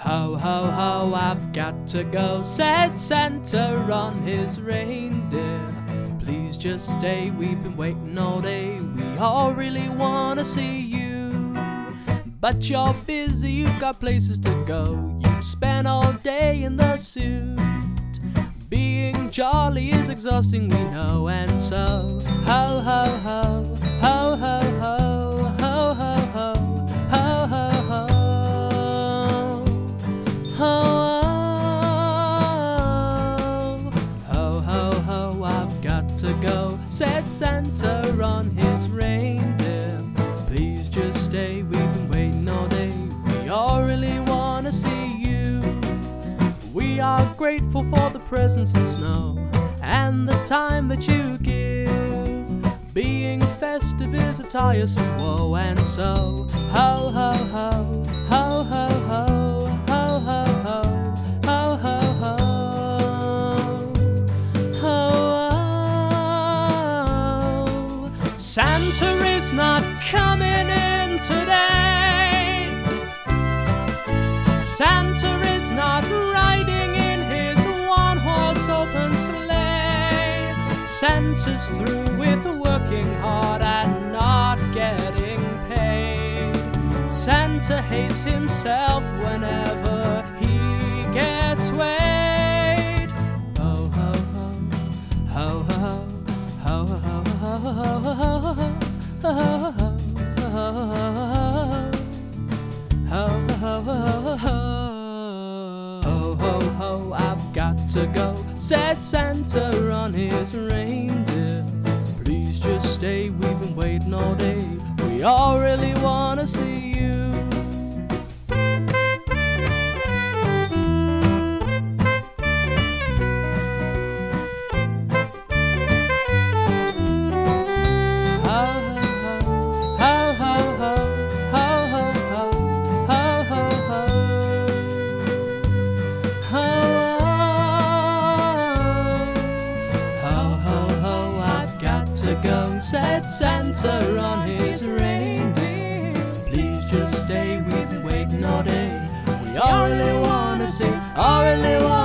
Ho, ho, ho, I've got to go, said Santa on his reindeer. Please just stay, we've been waiting all day. We all really wanna see you. But you're busy, you've got places to go. you've spent all day in the suit. Being jolly is exhausting, we know, and so ho, ho, ho, Santa on his reindeer. Please just stay, we've been waiting all day. We all really wanna see you. We are grateful for the presents and snow and the time that you give. Being festive is a tiresome woe, and so ho, ho, ho, Santa is not coming in today. Santa is not riding in his one horse open sleigh. Santa's through with working hard and not getting paid. Santa hates himself whenever he gets weighed. Ho, ho, ho, I've got to go, said Santa on his reindeer. Please just stay, we've been waiting all day. We all really wanna see you. I've got to go, said Santa on his reindeer. Please just stay, we've been waiting all day. We only wanna see, really wanna